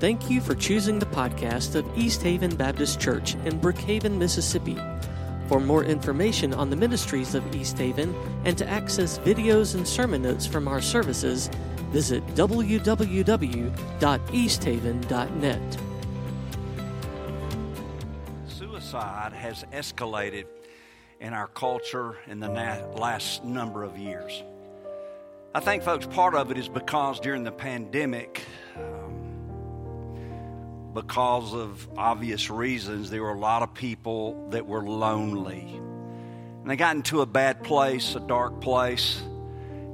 Thank you for choosing the podcast of East Haven Baptist Church in Brookhaven, Mississippi. For more information on the ministries of East Haven and to access videos and sermon notes from our services, visit www.easthaven.net. Suicide has escalated in our culture in the last number of years. I think, folks, part of it is because during the pandemic, because of obvious reasons, there were a lot of people that were lonely. And they got into a bad place, a dark place.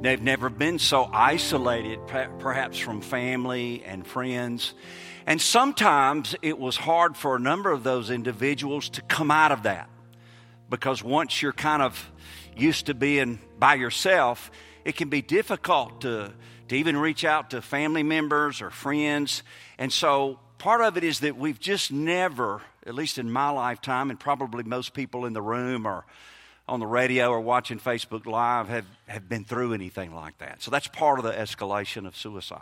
They've never been so isolated, perhaps from family and friends. And sometimes it was hard for a number of those individuals to come out of that. Because once you're kind of used to being by yourself, it can be difficult to, to even reach out to family members or friends. And so part of it is that we've just never, at least in my lifetime, and probably most people in the room or on the radio or watching Facebook Live have, have been through anything like that. So that's part of the escalation of suicide.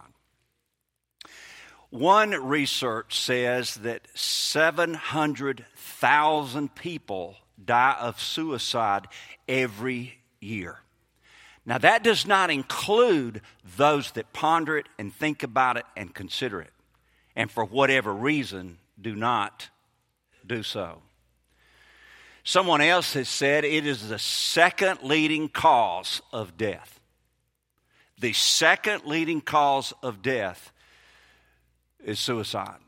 One research says that 700,000 people die of suicide every year. Now, that does not include those that ponder it and think about it and consider it and for whatever reason do not do so. Someone else has said it is the second leading cause of death. The second leading cause of death is suicide.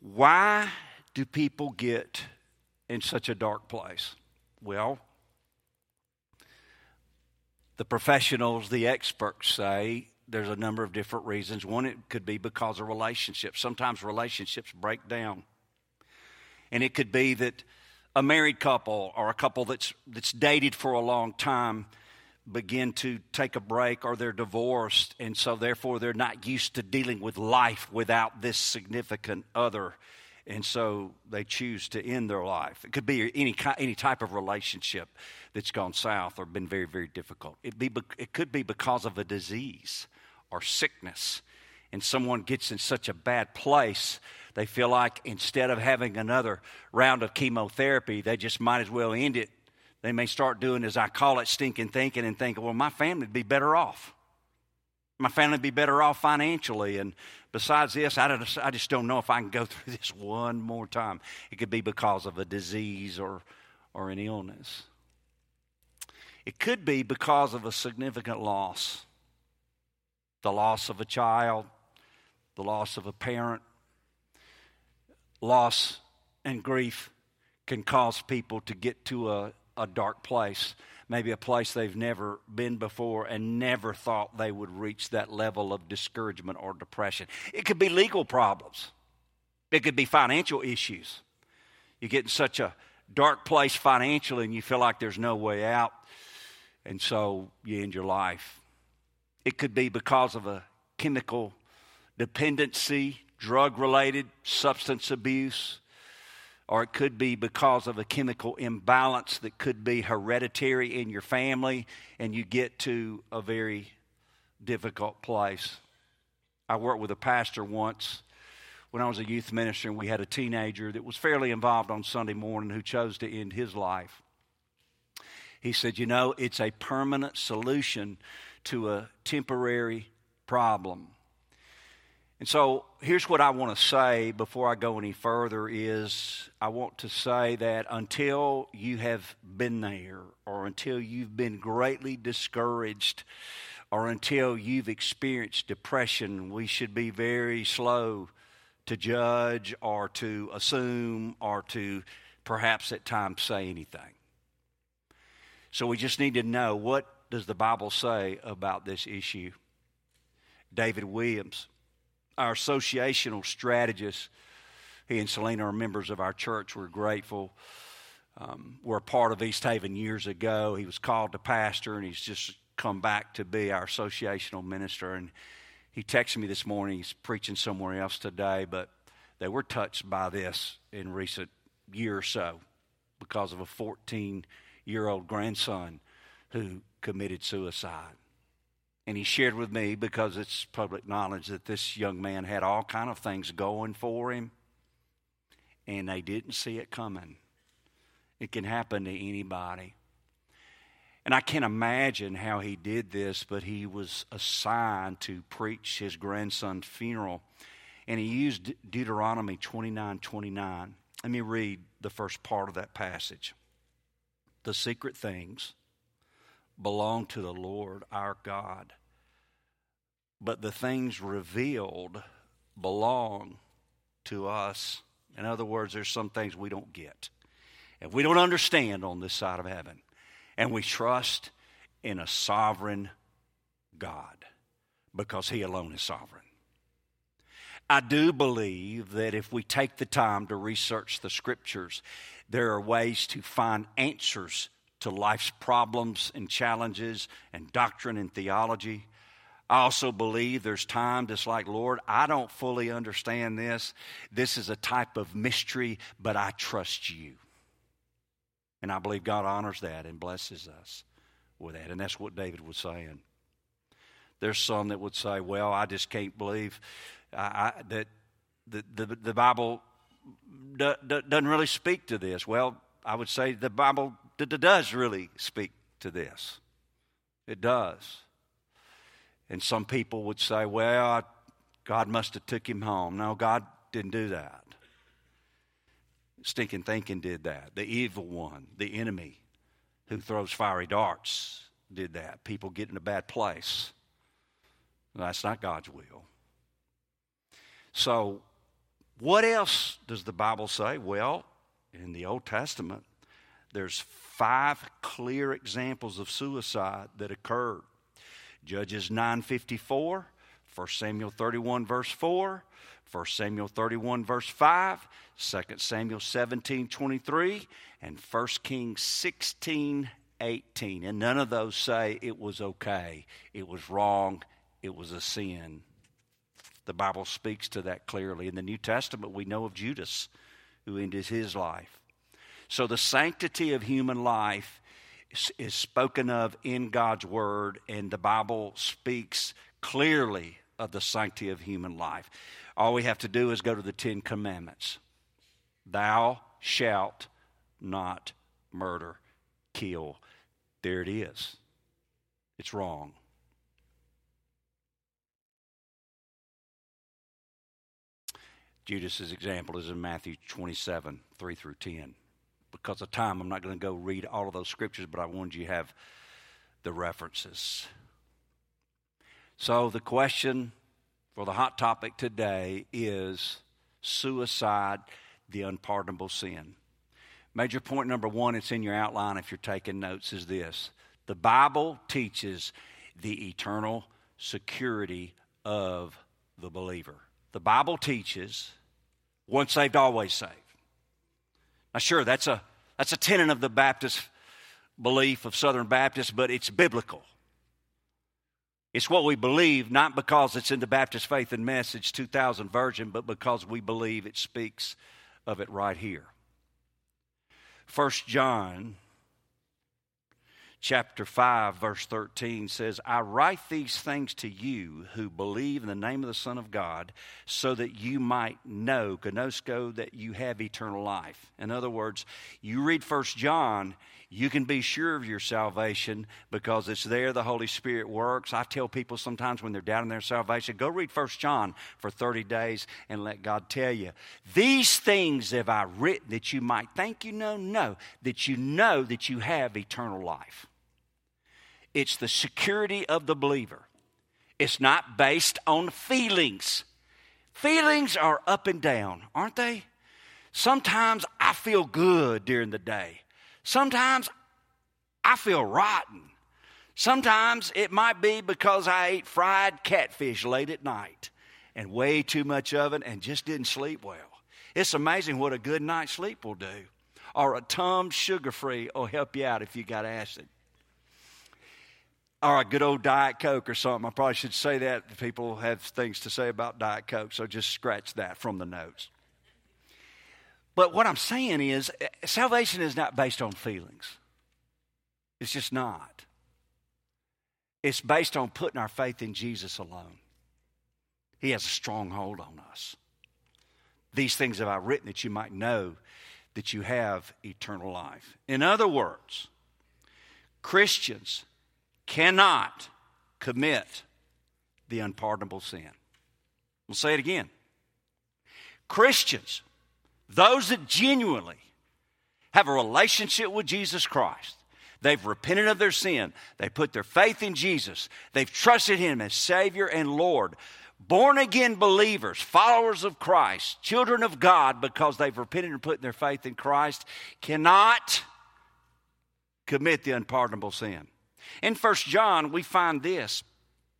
Why do people get in such a dark place? Well, the professionals, the experts say there's a number of different reasons. One, it could be because of relationships. Sometimes relationships break down. And it could be that a married couple or a couple that's, that's dated for a long time begin to take a break or they're divorced and so therefore they're not used to dealing with life without this significant other and so they choose to end their life. It could be any, any type of relationship that's gone south or been very, very difficult. It, be, it could be because of a disease or sickness, and someone gets in such a bad place, they feel like instead of having another round of chemotherapy, they just might as well end it. They may start doing, as I call it, stinking thinking and thinking, well, my family would be better off. My family be better off financially, and besides this, I I just don't know if I can go through this one more time. It could be because of a disease or, or an illness. It could be because of a significant loss the loss of a child, the loss of a parent. Loss and grief can cause people to get to a, a dark place maybe a place they've never been before and never thought they would reach that level of discouragement or depression. It could be legal problems, it could be financial issues. You get in such a dark place financially and you feel like there's no way out, and so you end your life. It could be because of a chemical dependency, drug related, substance abuse or it could be because of a chemical imbalance that could be hereditary in your family, and you get to a very difficult place. I worked with a pastor once when I was a youth minister, and we had a teenager that was fairly involved on Sunday morning who chose to end his life. He said, You know, it's a permanent solution to a temporary problem. And so here's what I want to say before I go any further is I want to say that until you have been there or until you've been greatly discouraged or until you've experienced depression, we should be very slow to judge or to assume or to perhaps at times say anything. So we just need to know what does the Bible say about this issue? David Williams our associational strategist. He and Selena are members of our church. We're grateful. Um, we're a part of East Haven years ago. He was called to pastor, and he's just come back to be our associational minister. And he texted me this morning. He's preaching somewhere else today, but they were touched by this in recent year or so because of a 14 year old grandson who committed suicide. And he shared with me because it's public knowledge that this young man had all kind of things going for him and they didn't see it coming. It can happen to anybody. And I can't imagine how he did this, but he was assigned to preach his grandson's funeral. And he used Deuteronomy 29 29. Let me read the first part of that passage. The secret things belong to the Lord our God, but the things revealed belong to us. In other words, there's some things we don't get. If we don't understand on this side of heaven, and we trust in a sovereign God because He alone is sovereign. I do believe that if we take the time to research the scriptures, there are ways to find answers to life's problems and challenges and doctrine and theology. I also believe there's time that's like, Lord, I don't fully understand this. This is a type of mystery, but I trust you. And I believe God honors that and blesses us with that. And that's what David was saying. There's some that would say, well, I just can't believe I, that the, the, the Bible do, do, doesn't really speak to this. Well, I would say the Bible d- does really speak to this. It does. And some people would say, well, God must have took him home. No, God didn't do that. Stinking thinking did that. The evil one, the enemy who throws fiery darts, did that. People get in a bad place. That's not God's will. So, what else does the Bible say? Well, in the Old Testament, there's five clear examples of suicide that occurred. Judges 954, 1 Samuel 31, verse 4, 1 Samuel 31, verse 5, 2 Samuel 17, 23, and 1 Kings 16, 18. And none of those say it was okay, it was wrong, it was a sin. The Bible speaks to that clearly. In the New Testament, we know of Judas, who ended his life. So the sanctity of human life is, is spoken of in God's Word, and the Bible speaks clearly of the sanctity of human life. All we have to do is go to the Ten Commandments Thou shalt not murder, kill. There it is. It's wrong. Judas's example is in Matthew 27, 3 through 10. Because of time, I'm not going to go read all of those scriptures, but I wanted you to have the references. So the question for the hot topic today is suicide, the unpardonable sin. Major point number one, it's in your outline if you're taking notes, is this the Bible teaches the eternal security of the believer. The Bible teaches once saved, always saved. Now, sure, that's a, that's a tenet of the Baptist belief of Southern Baptists, but it's biblical. It's what we believe, not because it's in the Baptist Faith and Message 2000 version, but because we believe it speaks of it right here. First John chapter 5 verse 13 says i write these things to you who believe in the name of the son of god so that you might know ginosko that you have eternal life. In other words you read first john you can be sure of your salvation because it's there the holy spirit works. I tell people sometimes when they're doubting their salvation go read first john for 30 days and let god tell you. These things have i written that you might think you know no that you know that you have eternal life it's the security of the believer. It's not based on feelings. Feelings are up and down, aren't they? Sometimes I feel good during the day. Sometimes I feel rotten. Sometimes it might be because I ate fried catfish late at night and way too much of it and just didn't sleep well. It's amazing what a good night's sleep will do. Or a Tums sugar free will help you out if you got acid or a good old Diet Coke or something. I probably should say that. People have things to say about Diet Coke, so just scratch that from the notes. But what I'm saying is, eh, salvation is not based on feelings. It's just not. It's based on putting our faith in Jesus alone. He has a strong hold on us. These things have I written that you might know that you have eternal life. In other words, Christians cannot commit the unpardonable sin. We'll say it again. Christians, those that genuinely have a relationship with Jesus Christ, they've repented of their sin, they put their faith in Jesus, they've trusted Him as Savior and Lord, born again believers, followers of Christ, children of God, because they've repented and put their faith in Christ, cannot commit the unpardonable sin. In 1 John, we find this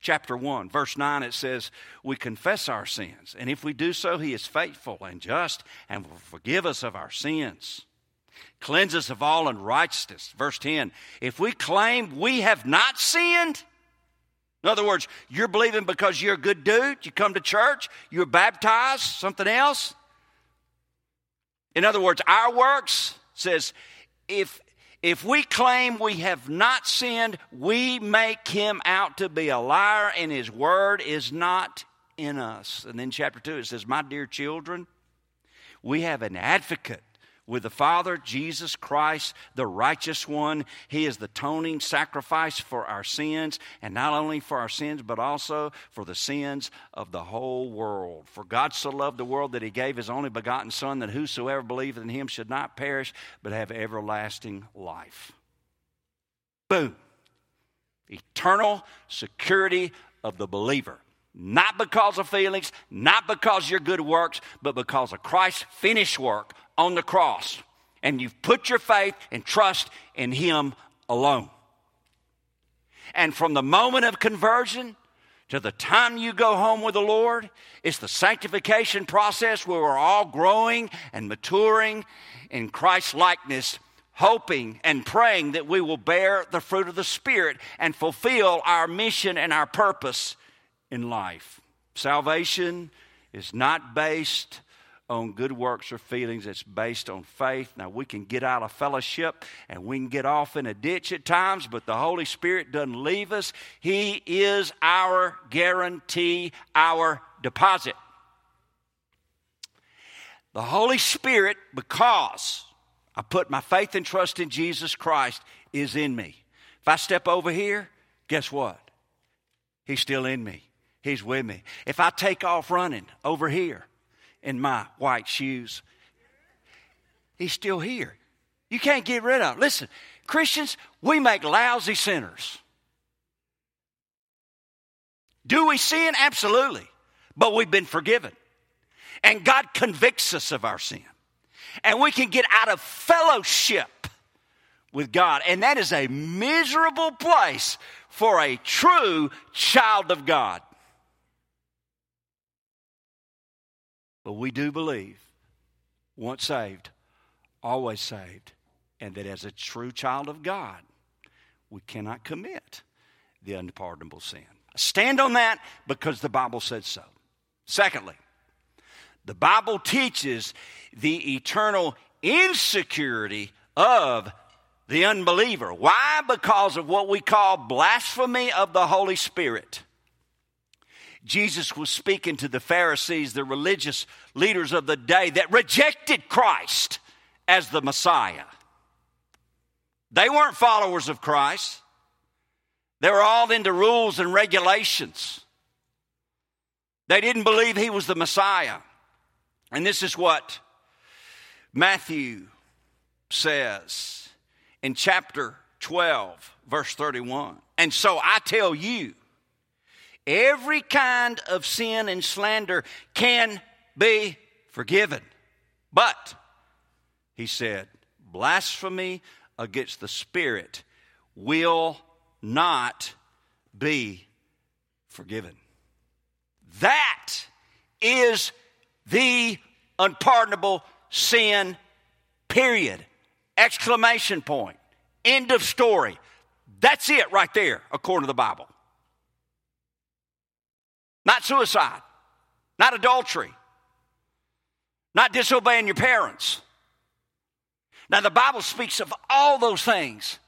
chapter 1, verse 9, it says, We confess our sins, and if we do so, He is faithful and just and will forgive us of our sins, cleanse us of all unrighteousness. Verse 10, if we claim we have not sinned, in other words, you're believing because you're a good dude, you come to church, you're baptized, something else. In other words, our works says, if if we claim we have not sinned, we make him out to be a liar, and his word is not in us. And then, chapter 2, it says, My dear children, we have an advocate with the Father, Jesus Christ, the righteous one. He is the atoning sacrifice for our sins, and not only for our sins, but also for the sins of the whole world. For God so loved the world that he gave his only begotten Son, that whosoever believeth in him should not perish, but have everlasting life. Boom. Eternal security of the believer. Not because of feelings, not because of your good works, but because of Christ's finished work on the cross and you've put your faith and trust in Him alone. And from the moment of conversion to the time you go home with the Lord, it's the sanctification process where we're all growing and maturing in Christ's likeness, hoping and praying that we will bear the fruit of the Spirit and fulfill our mission and our purpose in life. Salvation is not based on good works or feelings. It's based on faith. Now, we can get out of fellowship and we can get off in a ditch at times, but the Holy Spirit doesn't leave us. He is our guarantee, our deposit. The Holy Spirit, because I put my faith and trust in Jesus Christ, is in me. If I step over here, guess what? He's still in me. He's with me. If I take off running over here, in my white shoes. He's still here. You can't get rid of him. Listen, Christians, we make lousy sinners. Do we sin? Absolutely. But we've been forgiven. And God convicts us of our sin. And we can get out of fellowship with God. And that is a miserable place for a true child of God. But we do believe, once saved, always saved, and that as a true child of God, we cannot commit the unpardonable sin. I stand on that because the Bible said so. Secondly, the Bible teaches the eternal insecurity of the unbeliever. Why? Because of what we call blasphemy of the Holy Spirit. Jesus was speaking to the Pharisees, the religious leaders of the day that rejected Christ as the Messiah. They weren't followers of Christ. They were all into rules and regulations. They didn't believe he was the Messiah. And this is what Matthew says in chapter 12, verse 31. And so I tell you, Every kind of sin and slander can be forgiven. But, he said, blasphemy against the Spirit will not be forgiven. That is the unpardonable sin, period. Exclamation point. End of story. That's it right there, according to the Bible. Not suicide, not adultery, not disobeying your parents. Now, the Bible speaks of all those things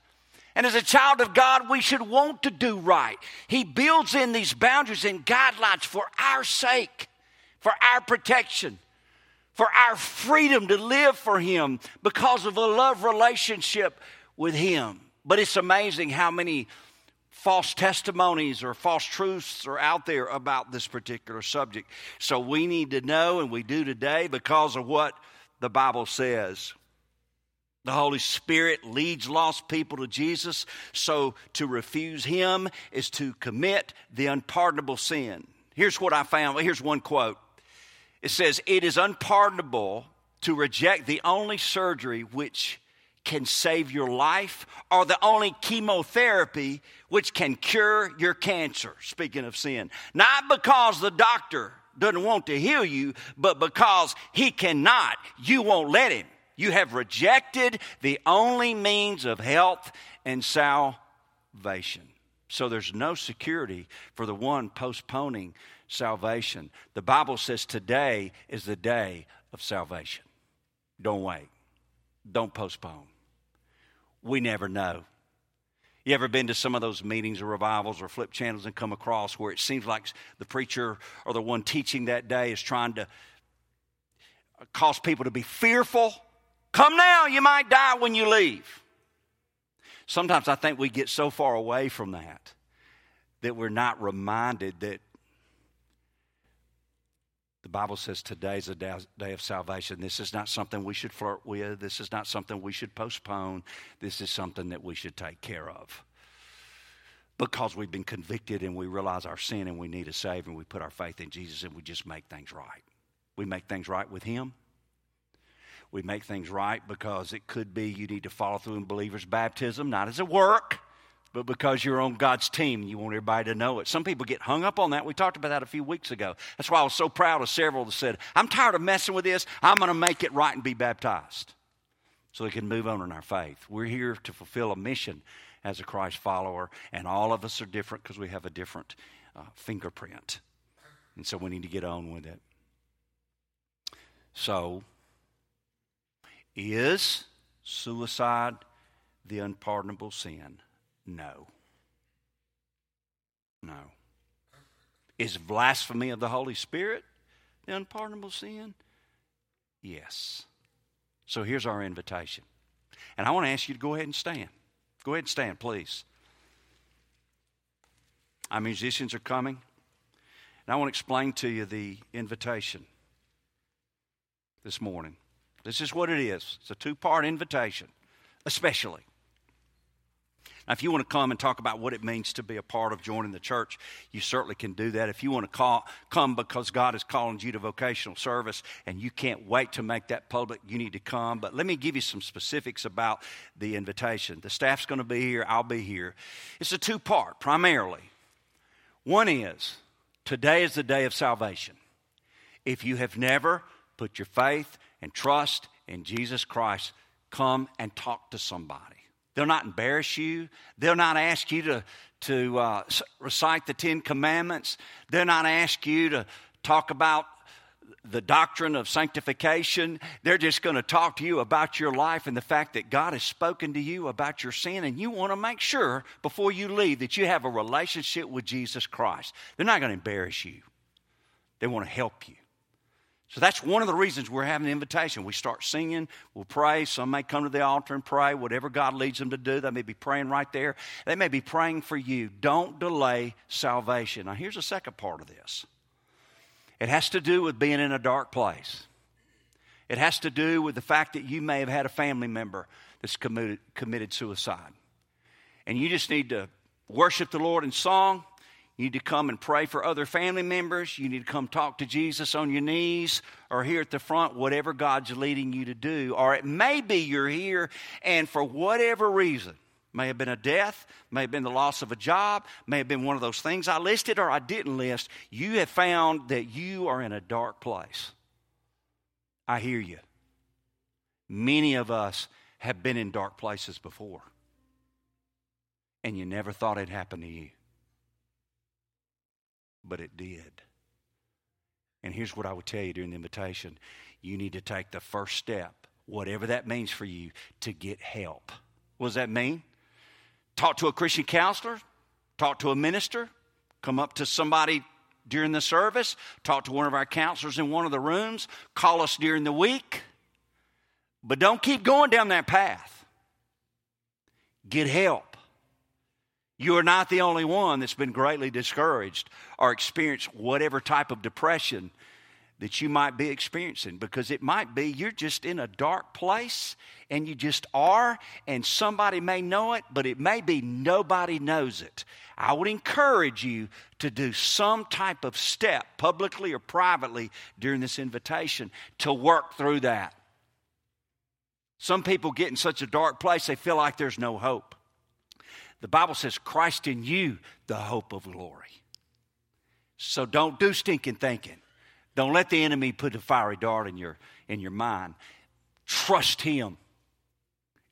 And as a child of God, we should want to do right. He builds in these boundaries and guidelines for our sake, for our protection, for our freedom to live for Him because of a love relationship with Him. But it's amazing how many false testimonies or false truths are out there about this particular subject. So we need to know, and we do today, because of what the Bible says. The Holy Spirit leads lost people to Jesus, so to refuse Him is to commit the unpardonable sin. Here's what I found. Here's one quote it says, It is unpardonable to reject the only surgery which can save your life or the only chemotherapy which can cure your cancer. Speaking of sin, not because the doctor doesn't want to heal you, but because he cannot, you won't let him. You have rejected the only means of health and salvation. So there's no security for the one postponing salvation. The Bible says today is the day of salvation. Don't wait. Don't postpone we never know. You ever been to some of those meetings or revivals or flip channels and come across where it seems like the preacher or the one teaching that day is trying to cause people to be fearful? Come now, you might die when you leave. Sometimes I think we get so far away from that that we're not reminded that Bible says today's a day of salvation. This is not something we should flirt with. This is not something we should postpone. This is something that we should take care of. Because we've been convicted and we realize our sin and we need a Savior and we put our faith in Jesus and we just make things right. We make things right with Him. We make things right because it could be you need to follow through in believer's baptism, not as a work, but because you're on God's team, you want everybody to know it. Some people get hung up on that. We talked about that a few weeks ago. That's why I was so proud of several that said, I'm tired of messing with this. I'm going to make it right and be baptized so we can move on in our faith. We're here to fulfill a mission as a Christ follower, and all of us are different because we have a different uh, fingerprint. And so we need to get on with it. So, is suicide the unpardonable sin? No. No. Is blasphemy of the Holy Spirit the unpardonable sin? Yes. So here's our invitation. And I want to ask you to go ahead and stand. Go ahead and stand, please. Our musicians are coming. And I want to explain to you the invitation this morning. This is what it is it's a two part invitation, especially. Now, if you want to come and talk about what it means to be a part of joining the church, you certainly can do that. If you want to call, come because God is calling you to vocational service and you can't wait to make that public, you need to come. But let me give you some specifics about the invitation. The staff's going to be here, I'll be here. It's a two part, primarily. One is today is the day of salvation. If you have never put your faith and trust in Jesus Christ, come and talk to somebody. They'll not embarrass you. They'll not ask you to, to uh, recite the Ten Commandments. They'll not ask you to talk about the doctrine of sanctification. They're just going to talk to you about your life and the fact that God has spoken to you about your sin, and you want to make sure before you leave that you have a relationship with Jesus Christ. They're not going to embarrass you, they want to help you. So that's one of the reasons we're having an invitation. We start singing, we'll pray. Some may come to the altar and pray, whatever God leads them to do. They may be praying right there. They may be praying for you. Don't delay salvation. Now, here's the second part of this it has to do with being in a dark place. It has to do with the fact that you may have had a family member that's committed, committed suicide. And you just need to worship the Lord in song you need to come and pray for other family members. You need to come talk to Jesus on your knees or here at the front, whatever God's leading you to do. Or it may be you're here and for whatever reason, may have been a death, may have been the loss of a job, may have been one of those things I listed or I didn't list. You have found that you are in a dark place. I hear you. Many of us have been in dark places before, and you never thought it happened to you but it did. And here's what I would tell you during the invitation you need to take the first step, whatever that means for you, to get help. What does that mean? talk to a Christian counselor, talk to a minister, come up to somebody during the service, talk to one of our counselors in one of the rooms, call us during the week. But don't keep going down that path. Get help. You are not the only one that's been greatly discouraged or experienced whatever type of depression that you might be experiencing because it might be you're just in a dark place and you just are, and somebody may know it, but it may be nobody knows it. I would encourage you to do some type of step, publicly or privately, during this invitation to work through that. Some people get in such a dark place they feel like there's no hope. The Bible says, Christ in you, the hope of glory. So don't do stinking thinking. Don't let the enemy put a fiery dart in your, in your mind. Trust him.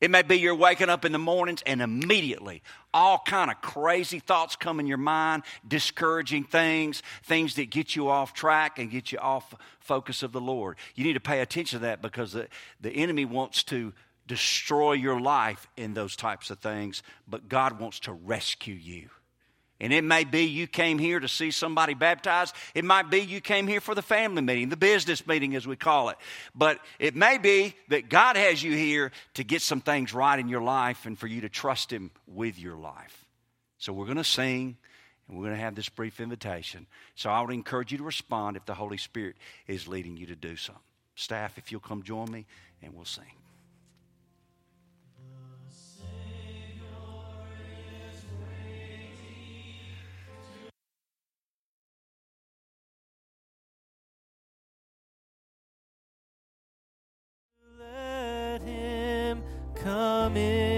It may be you're waking up in the mornings and immediately all kind of crazy thoughts come in your mind, discouraging things, things that get you off track and get you off focus of the Lord. You need to pay attention to that because the, the enemy wants to destroy your life in those types of things, but God wants to rescue you. And it may be you came here to see somebody baptized. It might be you came here for the family meeting, the business meeting, as we call it. But it may be that God has you here to get some things right in your life and for you to trust Him with your life. So we're going to sing and we're going to have this brief invitation. So I would encourage you to respond if the Holy Spirit is leading you to do so. Staff, if you'll come join me and we'll sing. Come in.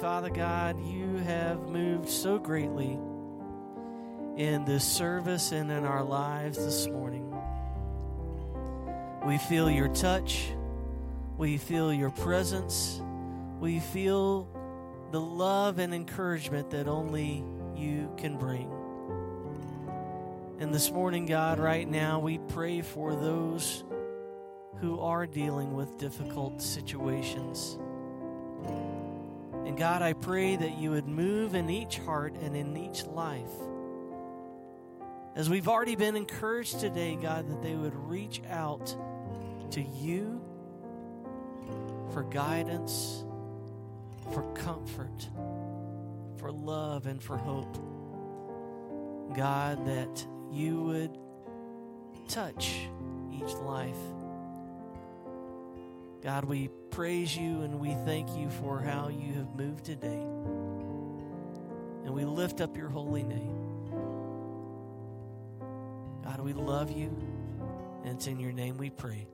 Father God, you have moved so greatly in this service and in our lives this morning. We feel your touch. We feel your presence. We feel the love and encouragement that only you can bring. And this morning, God, right now, we pray for those who are dealing with difficult situations. And God, I pray that you would move in each heart and in each life. As we've already been encouraged today, God, that they would reach out to you for guidance, for comfort, for love, and for hope. God, that you would touch each life. God, we praise you and we thank you for how you have moved today. And we lift up your holy name. God, we love you, and it's in your name we pray.